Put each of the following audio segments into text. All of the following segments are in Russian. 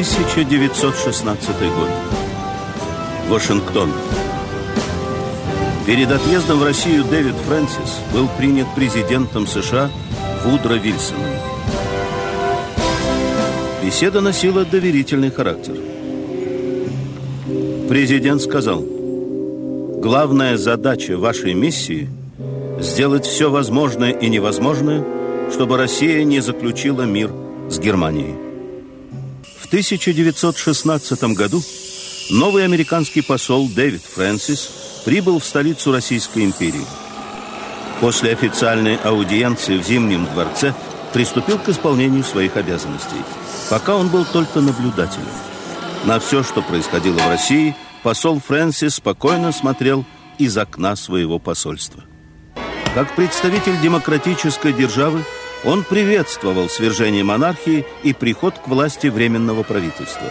1916 год. Вашингтон. Перед отъездом в Россию Дэвид Фрэнсис был принят президентом США Вудро Вильсоном. Беседа носила доверительный характер. Президент сказал, главная задача вашей миссии – сделать все возможное и невозможное, чтобы Россия не заключила мир с Германией. В 1916 году новый американский посол Дэвид Фрэнсис прибыл в столицу Российской империи. После официальной аудиенции в Зимнем дворце приступил к исполнению своих обязанностей, пока он был только наблюдателем. На все, что происходило в России, посол Фрэнсис спокойно смотрел из окна своего посольства. Как представитель демократической державы, он приветствовал свержение монархии и приход к власти Временного правительства.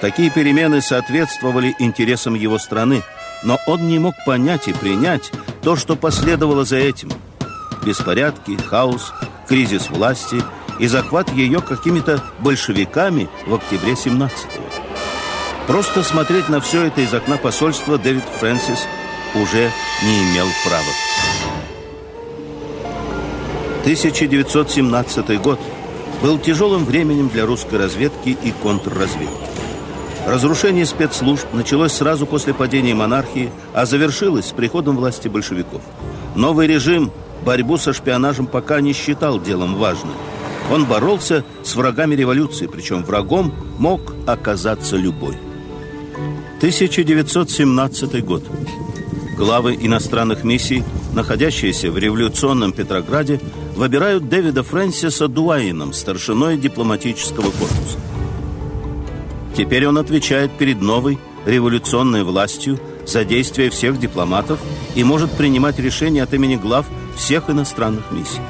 Такие перемены соответствовали интересам его страны, но он не мог понять и принять то, что последовало за этим. Беспорядки, хаос, кризис власти и захват ее какими-то большевиками в октябре 17-го. Просто смотреть на все это из окна посольства Дэвид Фрэнсис уже не имел права. 1917 год был тяжелым временем для русской разведки и контрразведки. Разрушение спецслужб началось сразу после падения монархии, а завершилось с приходом власти большевиков. Новый режим борьбу со шпионажем пока не считал делом важным. Он боролся с врагами революции, причем врагом мог оказаться любой. 1917 год. Главы иностранных миссий, находящиеся в революционном Петрограде, выбирают Дэвида Фрэнсиса Дуайном, старшиной дипломатического корпуса. Теперь он отвечает перед новой революционной властью за действия всех дипломатов и может принимать решения от имени глав всех иностранных миссий.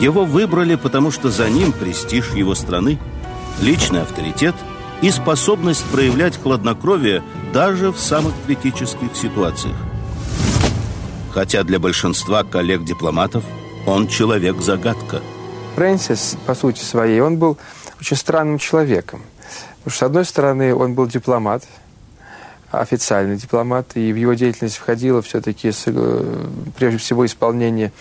Его выбрали, потому что за ним престиж его страны, личный авторитет и способность проявлять хладнокровие даже в самых критических ситуациях. Хотя для большинства коллег-дипломатов – он человек-загадка. Фрэнсис, по сути своей, он был очень странным человеком. Потому что, с одной стороны, он был дипломат, официальный дипломат, и в его деятельность входило все-таки, э, прежде всего, исполнение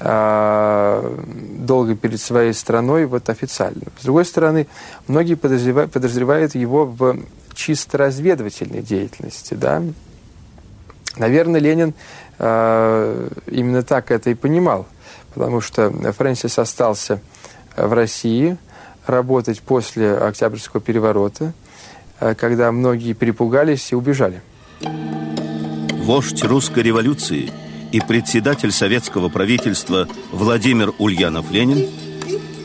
э, долга перед своей страной вот официально. С другой стороны, многие подозревают, подозревают его в чисто разведывательной деятельности. Да? Наверное, Ленин э, именно так это и понимал потому что Фрэнсис остался в России работать после Октябрьского переворота, э, когда многие перепугались и убежали. Вождь русской революции и председатель советского правительства Владимир Ульянов-Ленин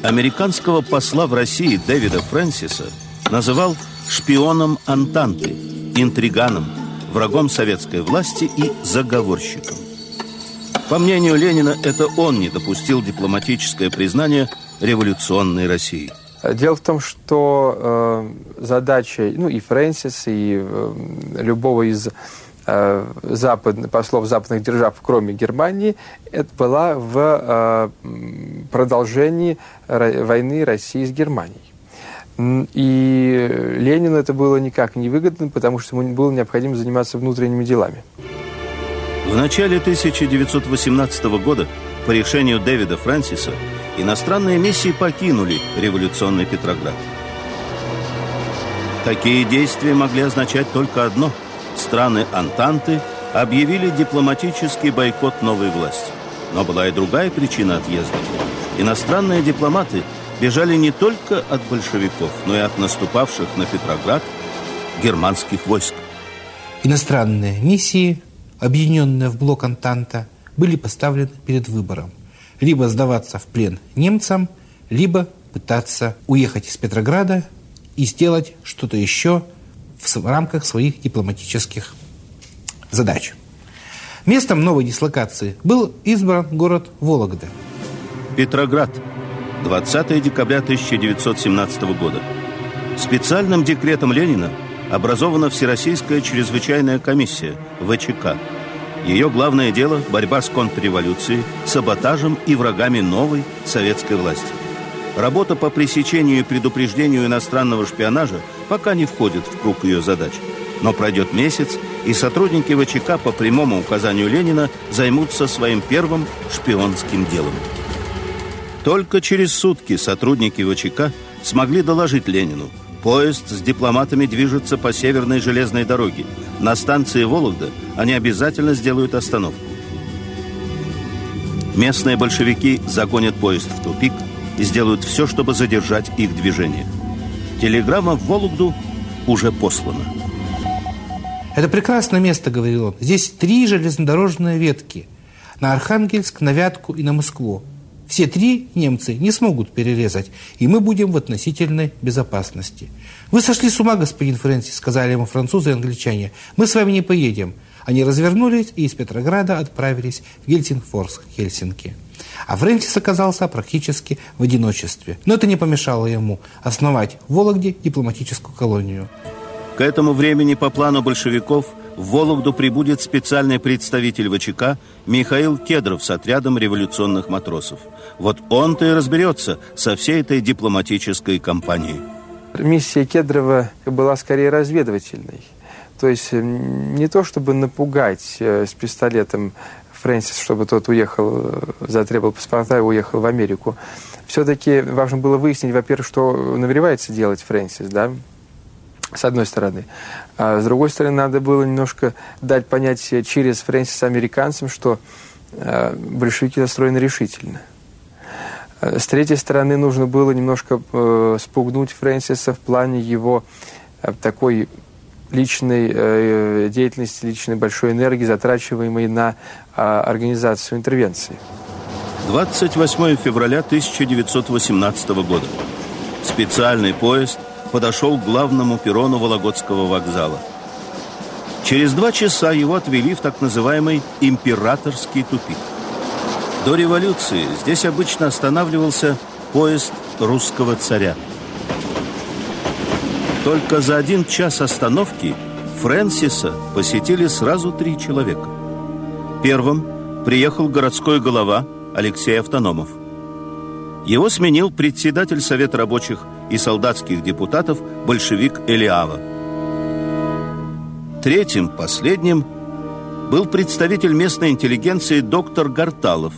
американского посла в России Дэвида Фрэнсиса называл шпионом Антанты, интриганом, врагом советской власти и заговорщиком. По мнению Ленина, это он не допустил дипломатическое признание революционной России. Дело в том, что э, задача ну, и Фрэнсис, и э, любого из э, запад, послов западных держав, кроме Германии, это была в э, продолжении войны России с Германией. И Ленину это было никак не выгодно, потому что ему было необходимо заниматься внутренними делами. В начале 1918 года по решению Дэвида Фрэнсиса иностранные миссии покинули революционный Петроград. Такие действия могли означать только одно – страны Антанты объявили дипломатический бойкот новой власти. Но была и другая причина отъезда. Иностранные дипломаты бежали не только от большевиков, но и от наступавших на Петроград германских войск. Иностранные миссии объединенные в блок Антанта, были поставлены перед выбором. Либо сдаваться в плен немцам, либо пытаться уехать из Петрограда и сделать что-то еще в рамках своих дипломатических задач. Местом новой дислокации был избран город Вологда. Петроград. 20 декабря 1917 года. Специальным декретом Ленина – образована Всероссийская чрезвычайная комиссия ВЧК. Ее главное дело – борьба с контрреволюцией, саботажем и врагами новой советской власти. Работа по пресечению и предупреждению иностранного шпионажа пока не входит в круг ее задач. Но пройдет месяц, и сотрудники ВЧК по прямому указанию Ленина займутся своим первым шпионским делом. Только через сутки сотрудники ВЧК смогли доложить Ленину. Поезд с дипломатами движется по северной железной дороге. На станции Вологда они обязательно сделают остановку. Местные большевики загонят поезд в тупик и сделают все, чтобы задержать их движение. Телеграмма в Вологду уже послана. Это прекрасное место, говорил он. Здесь три железнодорожные ветки. На Архангельск, на Вятку и на Москву. Все три немцы не смогут перерезать, и мы будем в относительной безопасности. «Вы сошли с ума, господин Фрэнсис», — сказали ему французы и англичане. «Мы с вами не поедем». Они развернулись и из Петрограда отправились в Гельсингфорс, Хельсинки. А Фрэнсис оказался практически в одиночестве. Но это не помешало ему основать в Вологде дипломатическую колонию. К этому времени по плану большевиков в Вологду прибудет специальный представитель ВЧК Михаил Кедров с отрядом революционных матросов. Вот он-то и разберется со всей этой дипломатической кампанией. Миссия Кедрова была скорее разведывательной. То есть не то, чтобы напугать э, с пистолетом Фрэнсис, чтобы тот уехал, э, затребовал паспорта и уехал в Америку. Все-таки важно было выяснить, во-первых, что намеревается делать Фрэнсис, да, с одной стороны. А с другой стороны, надо было немножко дать понять через Фрэнсиса американцам, что э, большевики настроены решительно. Э, с третьей стороны, нужно было немножко э, спугнуть Фрэнсиса в плане его такой личной деятельности, личной большой энергии, затрачиваемой на э, организацию интервенции. 28 февраля 1918 года. Специальный поезд подошел к главному перрону Вологодского вокзала. Через два часа его отвели в так называемый «императорский тупик». До революции здесь обычно останавливался поезд русского царя. Только за один час остановки Фрэнсиса посетили сразу три человека. Первым приехал городской голова Алексей Автономов. Его сменил председатель Совета рабочих и солдатских депутатов большевик Элиава. Третьим, последним, был представитель местной интеллигенции доктор Гарталов.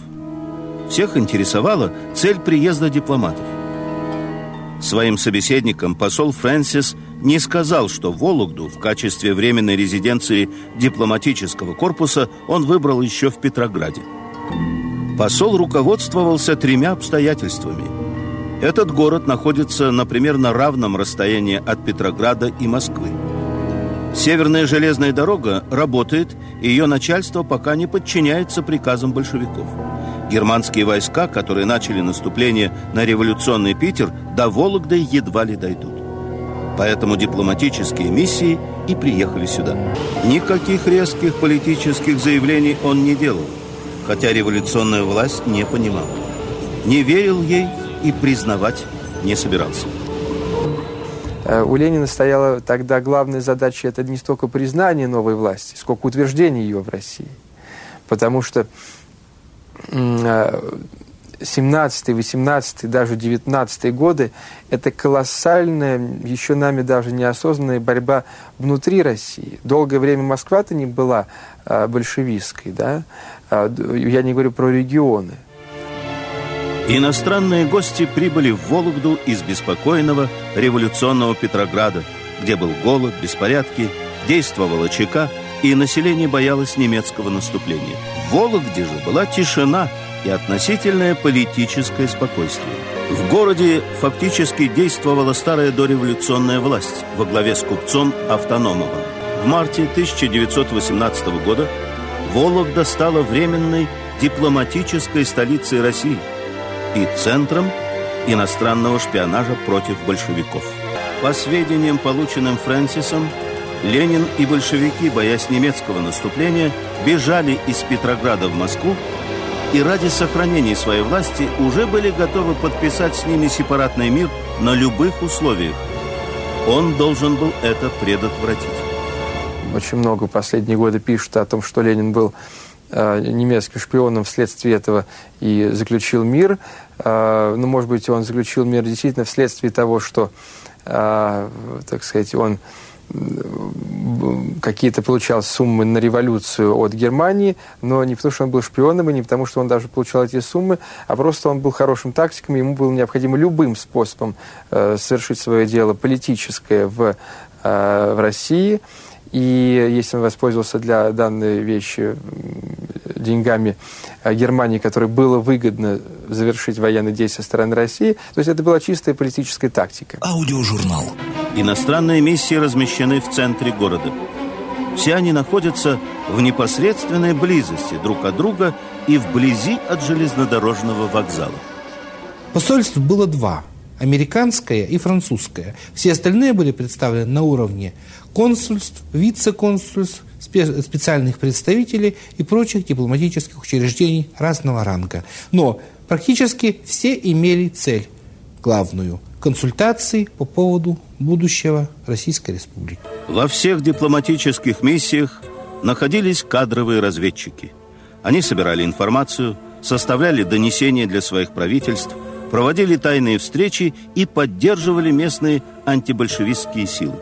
Всех интересовала цель приезда дипломатов. Своим собеседникам посол Фрэнсис не сказал, что Вологду в качестве временной резиденции дипломатического корпуса он выбрал еще в Петрограде. Посол руководствовался тремя обстоятельствами – этот город находится на примерно равном расстоянии от Петрограда и Москвы. Северная железная дорога работает, и ее начальство пока не подчиняется приказам большевиков. Германские войска, которые начали наступление на революционный Питер, до Вологды едва ли дойдут. Поэтому дипломатические миссии и приехали сюда. Никаких резких политических заявлений он не делал, хотя революционная власть не понимала. Не верил ей и признавать не собирался. Э, у Ленина стояла тогда главная задача это не столько признание новой власти, сколько утверждение ее в России. Потому что 17 18 даже 19 годы – это колоссальная, еще нами даже неосознанная борьба внутри России. Долгое время Москва-то не была а, большевистской, да? Я не говорю про регионы – Иностранные гости прибыли в Вологду из беспокойного революционного Петрограда, где был голод, беспорядки, действовала ЧК, и население боялось немецкого наступления. В Вологде же была тишина и относительное политическое спокойствие. В городе фактически действовала старая дореволюционная власть во главе с купцом Автономовым. В марте 1918 года Вологда стала временной дипломатической столицей России – и центром иностранного шпионажа против большевиков. По сведениям, полученным Фрэнсисом, Ленин и большевики, боясь немецкого наступления, бежали из Петрограда в Москву и ради сохранения своей власти уже были готовы подписать с ними сепаратный мир на любых условиях. Он должен был это предотвратить. Очень много последние годы пишут о том, что Ленин был немецким шпионом вследствие этого и заключил мир. Э, ну, может быть, он заключил мир действительно вследствие того, что, э, так сказать, он какие-то получал суммы на революцию от Германии, но не потому, что он был шпионом, и не потому, что он даже получал эти суммы, а просто он был хорошим тактиком, ему было необходимо любым способом э, совершить свое дело политическое в, э, в России. И если он воспользовался для данной вещи деньгами э, Германии, которой было выгодно завершить военные действия со стороны России, то есть это была чистая политическая тактика. Аудиожурнал. Иностранные миссии размещены в центре города. Все они находятся в непосредственной близости друг от друга и вблизи от железнодорожного вокзала. Посольств было два – американское и французское. Все остальные были представлены на уровне консульств, вице-консульств, специальных представителей и прочих дипломатических учреждений разного ранга. Но практически все имели цель главную – консультации по поводу будущего Российской Республики. Во всех дипломатических миссиях находились кадровые разведчики. Они собирали информацию, составляли донесения для своих правительств, проводили тайные встречи и поддерживали местные антибольшевистские силы.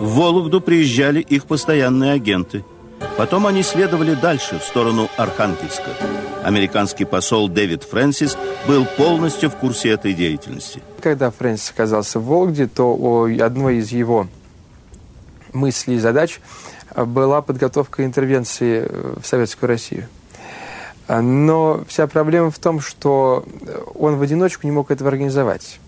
В Вологду приезжали их постоянные агенты. Потом они следовали дальше, в сторону Архангельска. Американский посол Дэвид Фрэнсис был полностью в курсе этой деятельности. Когда Фрэнсис оказался в Вологде, то одной из его мыслей и задач была подготовка интервенции в Советскую Россию. Но вся проблема в том, что он в одиночку не мог этого организовать.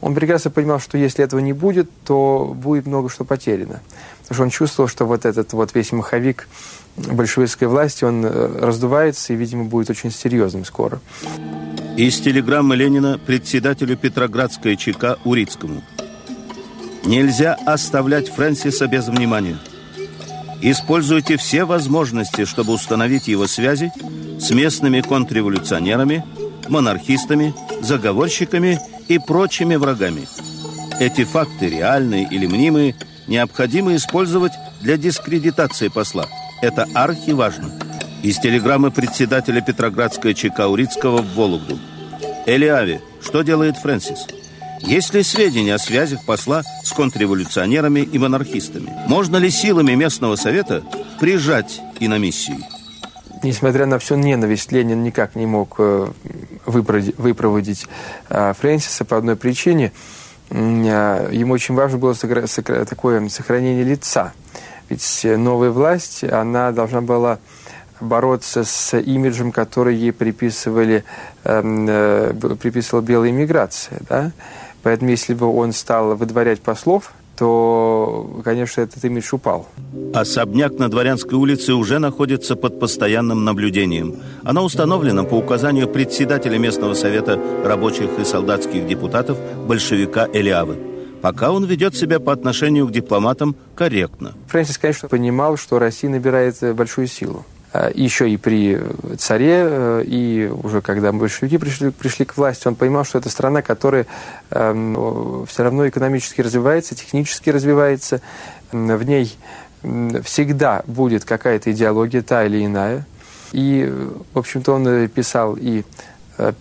Он прекрасно понимал, что если этого не будет, то будет много что потеряно. Потому что он чувствовал, что вот этот вот весь маховик большевистской власти, он э, раздувается и, видимо, будет очень серьезным скоро. Из телеграммы Ленина председателю Петроградской ЧК Урицкому. Нельзя оставлять Фрэнсиса без внимания. Используйте все возможности, чтобы установить его связи с местными контрреволюционерами, монархистами, заговорщиками и прочими врагами. Эти факты, реальные или мнимые, необходимо использовать для дискредитации посла. Это архиважно. Из телеграммы председателя Петроградской ЧК Урицкого в Вологду. Элиави, что делает Фрэнсис? Есть ли сведения о связях посла с контрреволюционерами и монархистами? Можно ли силами местного совета прижать и на миссию? Несмотря на всю ненависть, Ленин никак не мог э, выпроводить э, Фрэнсиса по одной причине. Э, ему очень важно было такое сохранение лица. Ведь новая власть, она должна была бороться с имиджем, который ей приписывали, эм, приписывала белая иммиграция. Да? Поэтому если бы он стал выдворять послов, то, конечно, этот имидж упал. Особняк на Дворянской улице уже находится под постоянным наблюдением. Она установлена по указанию председателя местного совета рабочих и солдатских депутатов большевика Элиавы. Пока он ведет себя по отношению к дипломатам корректно. Фрэнсис, конечно, понимал, что Россия набирает большую силу. Э, еще и при царе, э, и уже когда большевики пришли, пришли к власти, он понимал, что это страна, которая э, все равно экономически развивается, технически развивается, в ней всегда будет какая-то идеология, та или иная. И, в общем-то, он писал и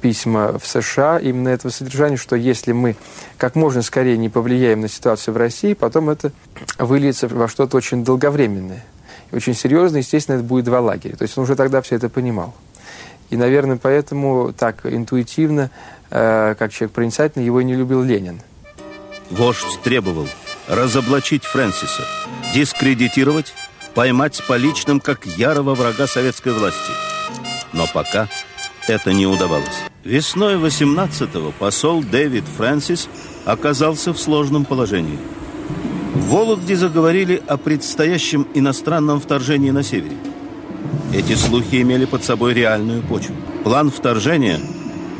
письма в США именно этого содержания, что если мы как можно скорее не повлияем на ситуацию в России, потом это выльется во что-то очень долговременное очень серьезно, естественно, это будет два лагеря. То есть он уже тогда все это понимал. И, наверное, поэтому так интуитивно, э, как человек проницательный, его и не любил Ленин. Вождь требовал разоблачить Фрэнсиса, дискредитировать, поймать с поличным как ярого врага советской власти. Но пока это не удавалось. Весной 18-го посол Дэвид Фрэнсис оказался в сложном положении – Вологде заговорили о предстоящем иностранном вторжении на севере. Эти слухи имели под собой реальную почву. План вторжения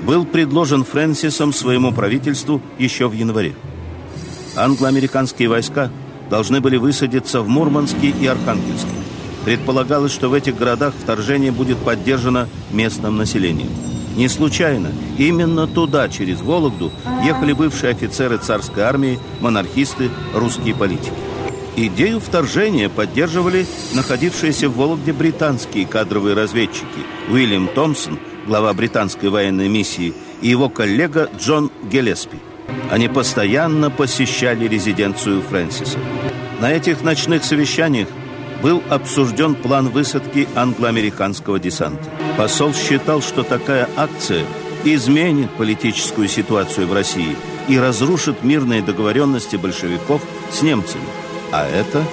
был предложен Фрэнсисом своему правительству еще в январе. Англо-американские войска должны были высадиться в Мурманске и Архангельске. Предполагалось, что в этих городах вторжение будет поддержано местным населением. Не случайно, именно туда, через Вологду, ехали бывшие офицеры царской армии, монархисты, русские политики. Идею вторжения поддерживали находившиеся в Вологде британские кадровые разведчики Уильям Томпсон, глава британской военной миссии, и его коллега Джон Гелеспи. Они постоянно посещали резиденцию Фрэнсиса. На этих ночных совещаниях был обсужден план высадки англо-американского десанта. Посол считал, что такая акция изменит политическую ситуацию в России и разрушит мирные договоренности большевиков с немцами. А это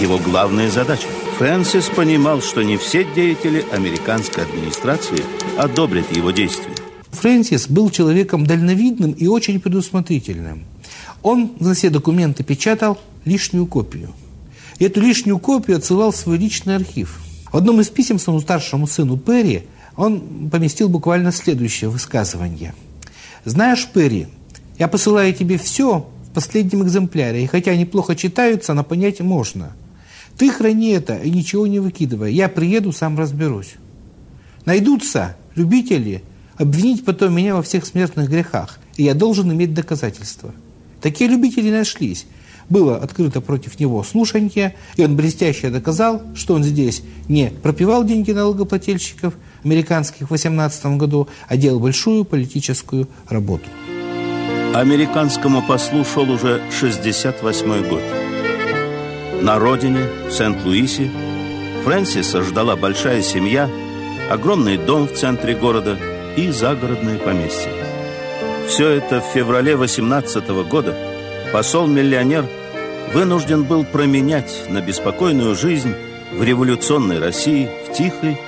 его главная задача. Фрэнсис понимал, что не все деятели американской администрации одобрят его действия. Фрэнсис был человеком дальновидным и очень предусмотрительным. Он на все документы печатал лишнюю копию. И эту лишнюю копию отсылал в свой личный архив. В одном из писем своему старшему сыну Перри он поместил буквально следующее высказывание. «Знаешь, Перри, я посылаю тебе все в последнем экземпляре, и хотя они плохо читаются, но понять можно. Ты храни это и ничего не выкидывай. Я приеду, сам разберусь. Найдутся любители обвинить потом меня во всех смертных грехах, и я должен иметь доказательства. Такие любители нашлись. Было открыто против него слушанье, и он блестяще доказал, что он здесь не пропивал деньги налогоплательщиков американских в 18 году, а делал большую политическую работу. Американскому послу шел уже 68 год. На родине, в Сент-Луисе, Фрэнсиса ждала большая семья, огромный дом в центре города и загородное поместье. Все это в феврале 18 года посол-миллионер вынужден был променять на беспокойную жизнь в революционной России в тихой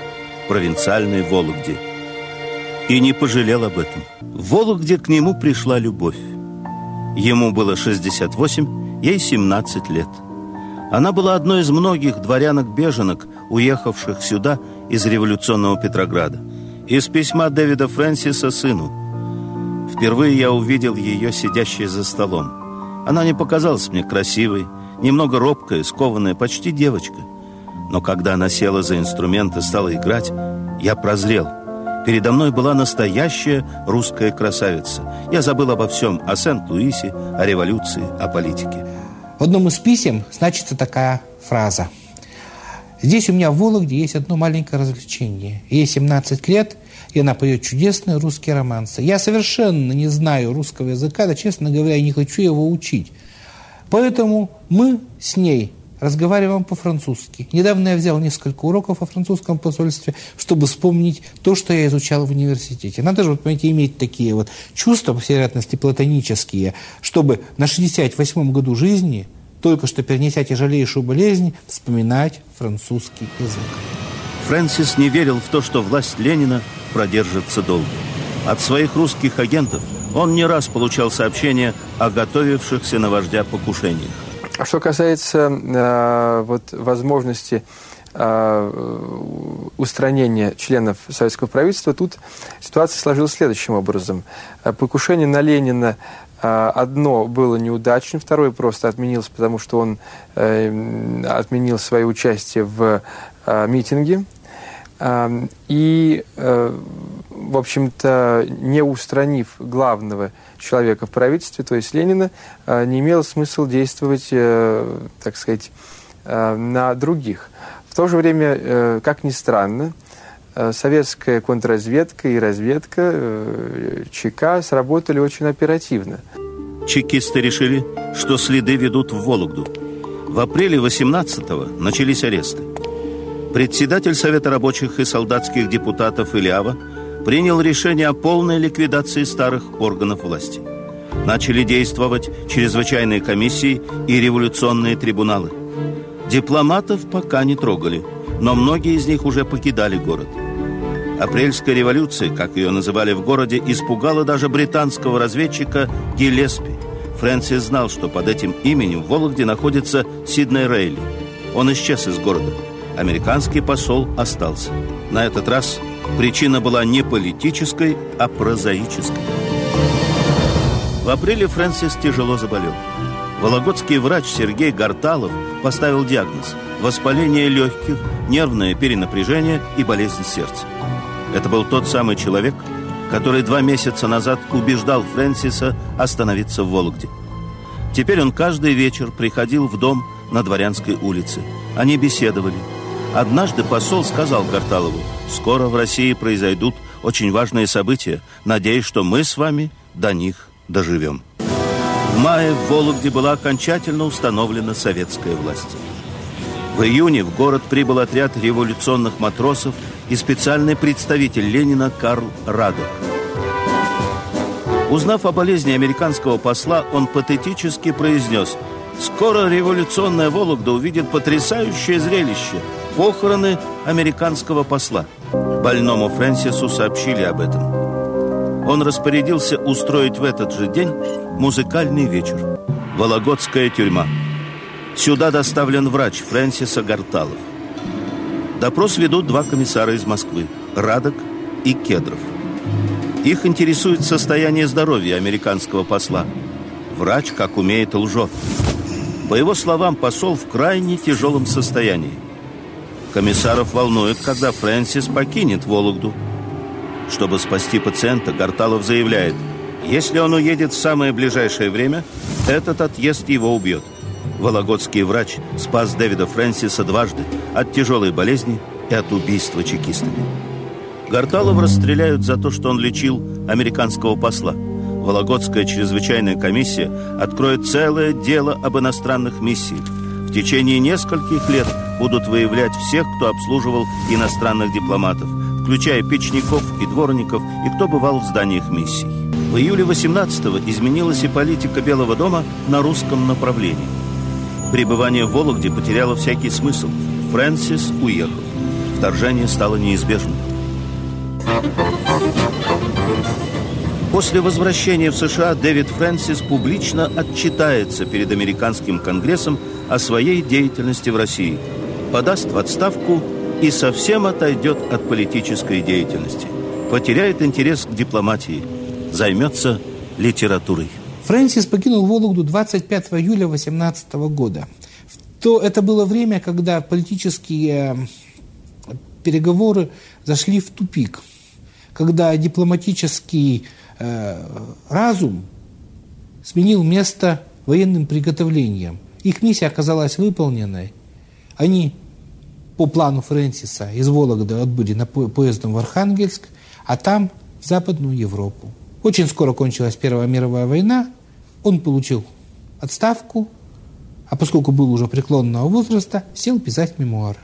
провинциальной Вологде – и не пожалел об этом. В Вологде к нему пришла любовь. Ему было 68, ей 17 лет. Она была одной из многих дворянок-беженок, уехавших сюда из революционного Петрограда. Из письма Дэвида Фрэнсиса сыну. Впервые я увидел ее, сидящей за столом. Она не показалась мне красивой, немного робкая, скованная, почти девочка. Но когда она села за инструмент и стала играть, я прозрел – Передо мной была настоящая русская красавица. Я забыл обо всем, о Сент-Луисе, о революции, о политике. В одном из писем значится такая фраза. Здесь у меня в Вологде есть одно маленькое развлечение. Ей 17 лет, и она поет чудесные русские романсы. Я совершенно не знаю русского языка, да, честно говоря, не хочу его учить. Поэтому мы с ней разговариваем по-французски. Недавно я взял несколько уроков о французском посольстве, чтобы вспомнить то, что я изучал в университете. Надо же, вот, понимаете, иметь такие вот чувства, по всей вероятности, платонические, чтобы на 68-м году жизни, только что перенеся тяжелейшую болезнь, вспоминать французский язык. Фрэнсис не верил в то, что власть Ленина продержится долго. От своих русских агентов он не раз получал сообщения о готовившихся на вождя покушениях. А что касается э, вот, возможности э, устранения членов советского правительства, тут ситуация сложилась следующим образом. Э, покушение на Ленина э, одно было неудачным, второе просто отменилось, потому что он отменил свое участие в митинге. Э, и, э, в общем-то, не устранив главного человека в правительстве, то есть Ленина, э, не имело смысла действовать, э, так сказать, на других. В то же время, как ни странно, советская контрразведка и разведка ЧК сработали очень оперативно. Чекисты решили, что следы ведут в Вологду. В апреле 18-го начались аресты. Председатель Совета рабочих и солдатских депутатов Ильява принял решение о полной ликвидации старых органов власти. Начали действовать чрезвычайные комиссии и революционные трибуналы. Дипломатов пока не трогали, но многие из них уже покидали город. Апрельская революция, как ее называли в городе, испугала даже британского разведчика Гиллеспи. Фрэнсис знал, что под этим именем в Вологде находится Сидней Рейли. Он исчез из города. Американский посол остался. На этот раз Причина была не политической, а прозаической. В апреле Фрэнсис тяжело заболел. Вологодский врач Сергей Гарталов поставил диагноз – воспаление легких, нервное перенапряжение и болезнь сердца. Это был тот самый человек, который два месяца назад убеждал Фрэнсиса остановиться в Вологде. Теперь он каждый вечер приходил в дом на Дворянской улице. Они беседовали. Однажды посол сказал Карталову, «Скоро в России произойдут очень важные события. Надеюсь, что мы с вами до них доживем». В мае в Вологде была окончательно установлена советская власть. В июне в город прибыл отряд революционных матросов и специальный представитель Ленина Карл Радок. Узнав о болезни американского посла, он патетически произнес «Скоро революционная Вологда увидит потрясающее зрелище – похороны американского посла». Больному Фрэнсису сообщили об этом. Он распорядился устроить в этот же день музыкальный вечер. Вологодская тюрьма. Сюда доставлен врач Фрэнсиса Гарталов. Допрос ведут два комиссара из Москвы – Радок и Кедров. Их интересует состояние здоровья американского посла. Врач, как умеет, лжет. По его словам, посол в крайне тяжелом состоянии. Комиссаров волнует, когда Фрэнсис покинет Вологду. Чтобы спасти пациента, Гарталов заявляет, если он уедет в самое ближайшее время, этот отъезд его убьет. Вологодский врач спас Дэвида Фрэнсиса дважды от тяжелой болезни и от убийства чекистами. Гарталова расстреляют за то, что он лечил американского посла. Вологодская чрезвычайная комиссия откроет целое дело об иностранных миссиях. В течение нескольких лет будут выявлять всех, кто обслуживал иностранных дипломатов, включая печников и дворников, и кто бывал в зданиях миссий. В июле 18-го изменилась и политика Белого дома на русском направлении. Пребывание в Вологде потеряло всякий смысл. Фрэнсис уехал. Вторжение стало неизбежным. После возвращения в США Дэвид Фрэнсис публично отчитается перед американским конгрессом о своей деятельности в России, подаст в отставку и совсем отойдет от политической деятельности, потеряет интерес к дипломатии, займется литературой. Фрэнсис покинул Вологду 25 июля 18 года. То это было время, когда политические э, переговоры зашли в тупик, когда дипломатический э, разум сменил место военным приготовлением. Их миссия оказалась выполненной. Они по плану Фрэнсиса из Вологды отбыли на поездом в Архангельск, а там в Западную Европу. Очень скоро кончилась Первая мировая война, он получил отставку, а поскольку был уже преклонного возраста, сел писать мемуары.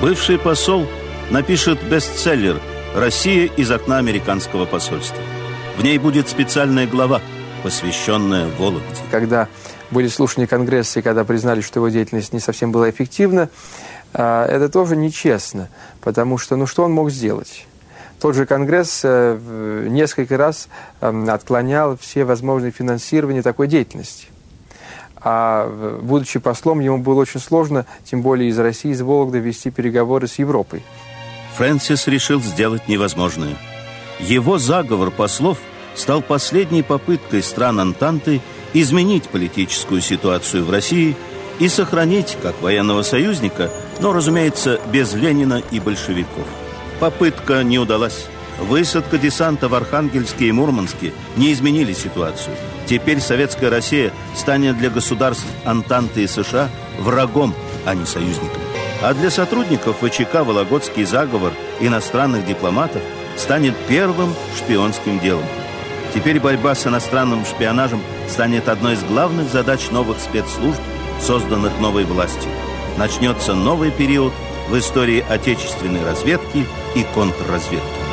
Бывший посол напишет бестселлер «Россия из окна американского посольства». В ней будет специальная глава, посвященная Вологде. Когда были слушания Конгресса, и когда признали, что его деятельность не совсем была эффективна, а, это тоже нечестно, потому что, ну, что он мог сделать? Тот же Конгресс э, несколько раз эм, отклонял все возможные финансирования такой деятельности. А будучи послом, ему было очень сложно, тем более из России, из Вологды, вести переговоры с Европой. Фрэнсис решил сделать невозможное. Его заговор послов стал последней попыткой стран Антанты изменить политическую ситуацию в России и сохранить как военного союзника, но, разумеется, без Ленина и большевиков. Попытка не удалась. Высадка десанта в Архангельске и Мурманске не изменили ситуацию. Теперь советская Россия станет для государств Антанты и США врагом, а не союзником. А для сотрудников ВЧК Вологодский заговор иностранных дипломатов станет первым шпионским делом. Теперь борьба с иностранным шпионажем станет одной из главных задач новых спецслужб, созданных новой властью. Начнется новый период в истории отечественной разведки и контрразведки.